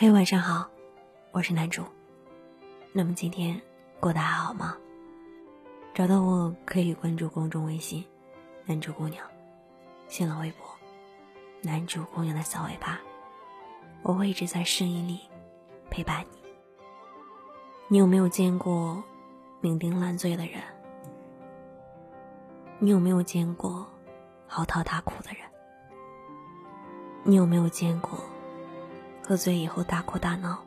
嘿，晚上好，我是男主。那么今天过得还好吗？找到我可以关注公众微信“男主姑娘”，新浪微博“男主姑娘”的小尾巴，我会一直在声音里陪伴你。你有没有见过酩酊烂醉的人？你有没有见过嚎啕大哭的人？你有没有见过？喝醉以后大哭大闹，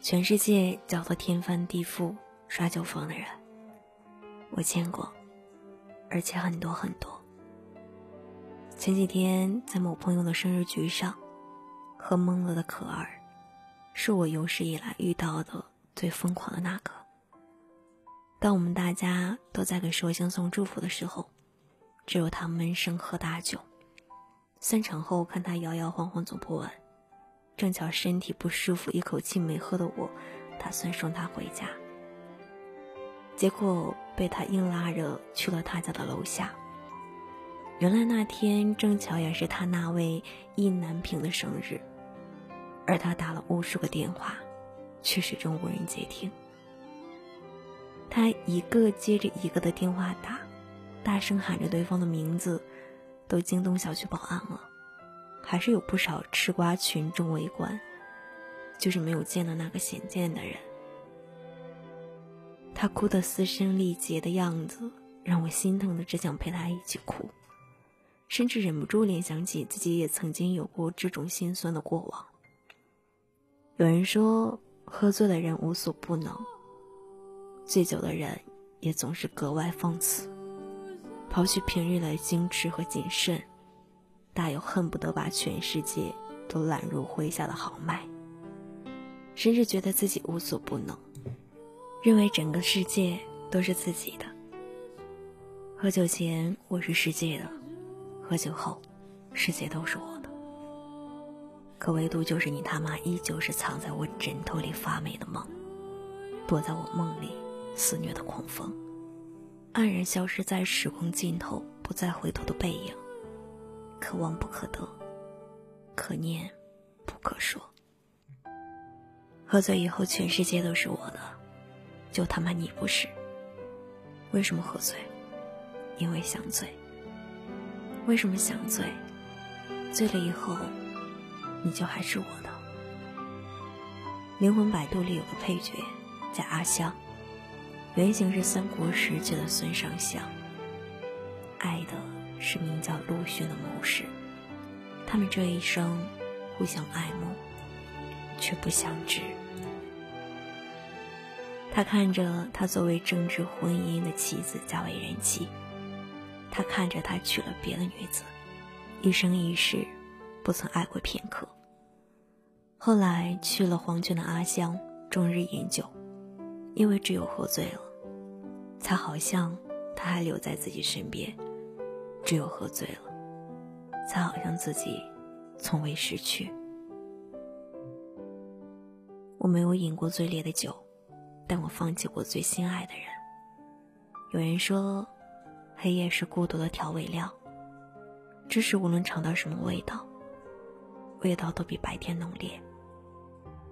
全世界叫做天翻地覆、耍酒疯的人，我见过，而且很多很多。前几天在某朋友的生日局上，喝懵了的可儿，是我有史以来遇到的最疯狂的那个。当我们大家都在给寿星送祝福的时候，只有他闷声喝大酒。散场后看他摇摇晃晃走不稳。正巧身体不舒服，一口气没喝的我，打算送他回家。结果被他硬拉着去了他家的楼下。原来那天正巧也是他那位意难平的生日，而他打了无数个电话，却始终无人接听。他一个接着一个的电话打，大声喊着对方的名字，都惊动小区保安了。还是有不少吃瓜群众围观，就是没有见到那个显见的人。他哭得嘶声力竭的样子，让我心疼的只想陪他一起哭，甚至忍不住联想起自己也曾经有过这种心酸的过往。有人说，喝醉的人无所不能，醉酒的人也总是格外放肆，抛去平日的矜持和谨慎。大有恨不得把全世界都揽入麾下的豪迈，甚至觉得自己无所不能，认为整个世界都是自己的。喝酒前我是世界的，喝酒后，世界都是我的。可唯独就是你他妈依旧是藏在我枕头里发霉的梦，躲在我梦里肆虐的狂风，黯然消失在时光尽头，不再回头的背影。可望不可得，可念不可说。喝醉以后，全世界都是我的，就他妈你不是。为什么喝醉？因为想醉。为什么想醉？醉了以后，你就还是我的。灵魂摆渡里有个配角叫阿香，原型是三国时期的孙尚香，爱的。是名叫陆逊的谋士，他们这一生互相爱慕，却不相知。他看着他作为政治婚姻的妻子嫁为人妻，他看着他娶了别的女子，一生一世不曾爱过片刻。后来去了黄泉的阿香，终日饮酒，因为只有喝醉了，才好像他还留在自己身边。只有喝醉了，才好像自己从未失去。我没有饮过最烈的酒，但我放弃过最心爱的人。有人说，黑夜是孤独的调味料，只是无论尝到什么味道，味道都比白天浓烈。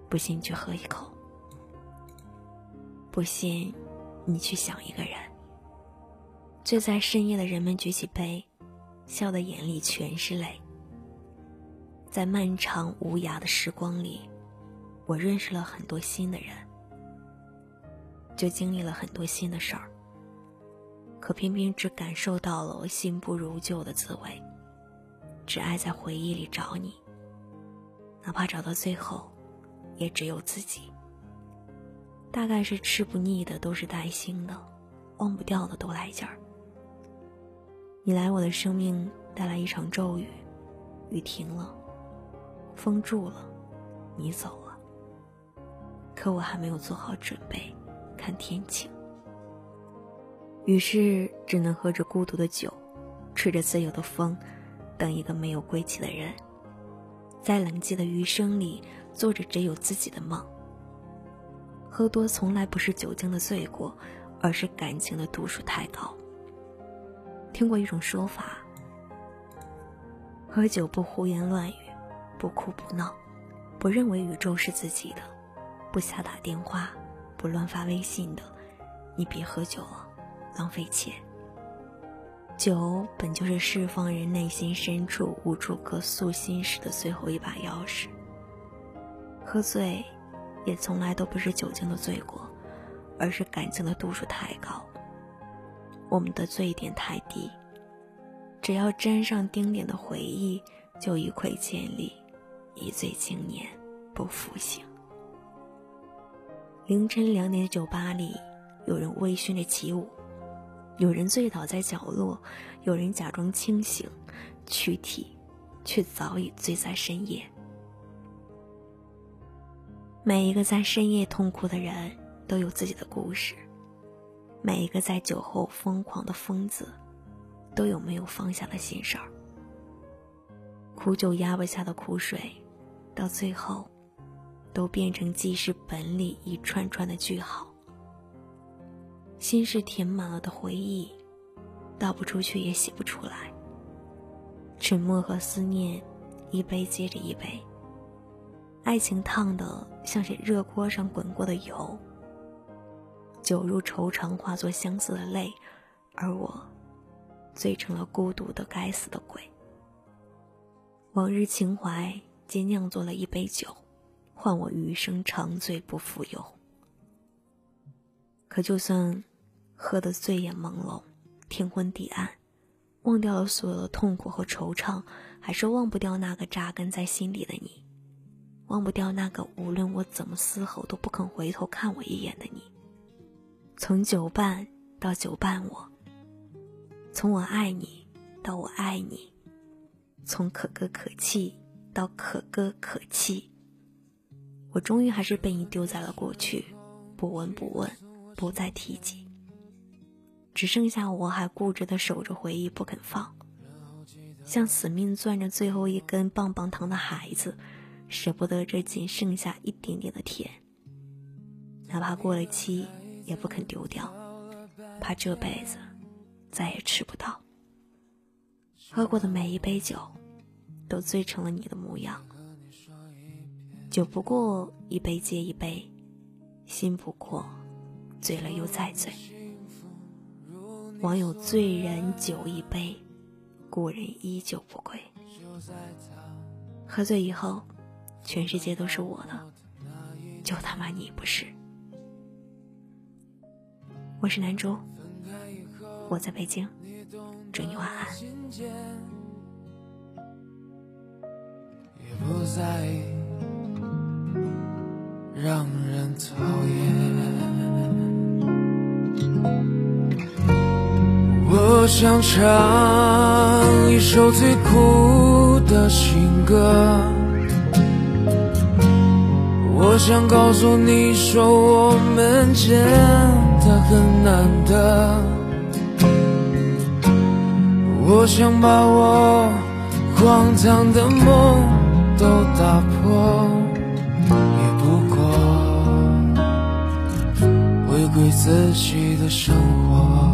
不信你，去喝一口；不信，你去想一个人。醉在深夜的人们举起杯，笑的眼里全是泪。在漫长无涯的时光里，我认识了很多新的人，就经历了很多新的事儿。可偏偏只感受到了心不如旧的滋味，只爱在回忆里找你，哪怕找到最后，也只有自己。大概是吃不腻的都是带腥的，忘不掉的都来劲儿。你来我的生命带来一场骤雨，雨停了，风住了，你走了。可我还没有做好准备，看天晴。于是只能喝着孤独的酒，吹着自由的风，等一个没有归期的人，在冷寂的余生里做着只有自己的梦。喝多从来不是酒精的罪过，而是感情的度数太高。听过一种说法：喝酒不胡言乱语，不哭不闹，不认为宇宙是自己的，不瞎打电话，不乱发微信的，你别喝酒了，浪费钱。酒本就是释放人内心深处无处可诉心事的最后一把钥匙。喝醉，也从来都不是酒精的罪过，而是感情的度数太高，我们的醉点太低。只要沾上丁点的回忆，就一窥千里，一醉经年，不复醒。凌晨两点的酒吧里，有人微醺的起舞，有人醉倒在角落，有人假装清醒，躯体却早已醉在深夜。每一个在深夜痛哭的人都有自己的故事，每一个在酒后疯狂的疯子。都有没有放下的心事儿，苦酒压不下的苦水，到最后，都变成记事本里一串串的句号。心事填满了的回忆，倒不出去也洗不出来。沉默和思念，一杯接着一杯。爱情烫的像是热锅上滚过的油。酒入愁肠，化作相思的泪，而我。醉成了孤独的该死的鬼。往日情怀，皆酿作了一杯酒，换我余生长醉不复游。可就算喝得醉眼朦胧，天昏地暗，忘掉了所有的痛苦和惆怅，还是忘不掉那个扎根在心里的你，忘不掉那个无论我怎么嘶吼都不肯回头看我一眼的你。从酒伴到酒伴我。从我爱你到我爱你，从可歌可泣到可歌可泣，我终于还是被你丢在了过去，不闻不问，不再提及。只剩下我还固执的守着回忆不肯放，像死命攥着最后一根棒棒糖的孩子，舍不得这仅剩下一点点的甜，哪怕过了期也不肯丢掉，怕这辈子。再也吃不到。喝过的每一杯酒，都醉成了你的模样。酒不过一杯接一杯，心不过醉了又再醉。网友醉人酒一杯，故人依旧不归。喝醉以后，全世界都是我的，就他妈你不是。我是南珠。我在北京，祝你晚安。也不再让人讨厌。我想唱一首最苦的情歌，我想告诉你说我们真的很难得。我想把我荒唐的梦都打破，也不过回归自己的生活。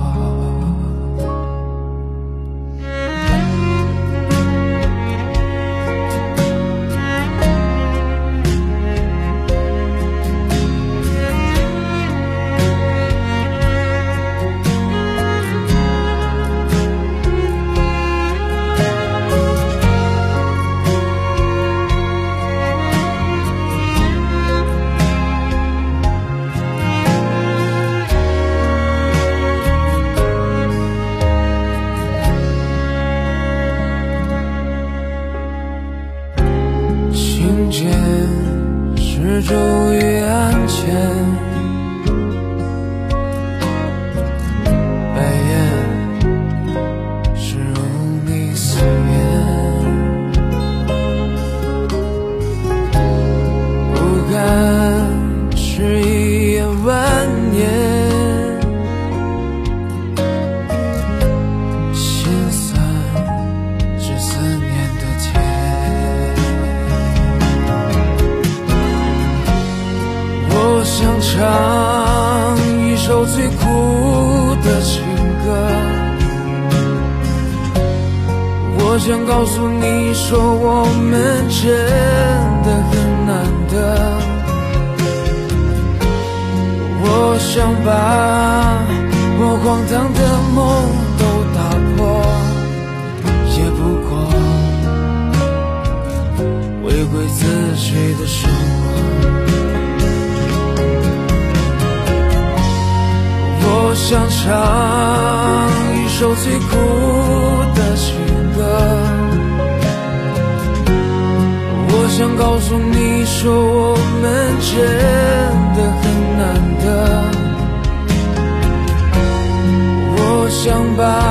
首最苦的情歌，我想告诉你说，我们真的很。难得。我想把我荒唐的梦都打破，也不过回归自己的生活。想唱一首最苦的情歌。我想告诉你说，我们真的很难得。我想把。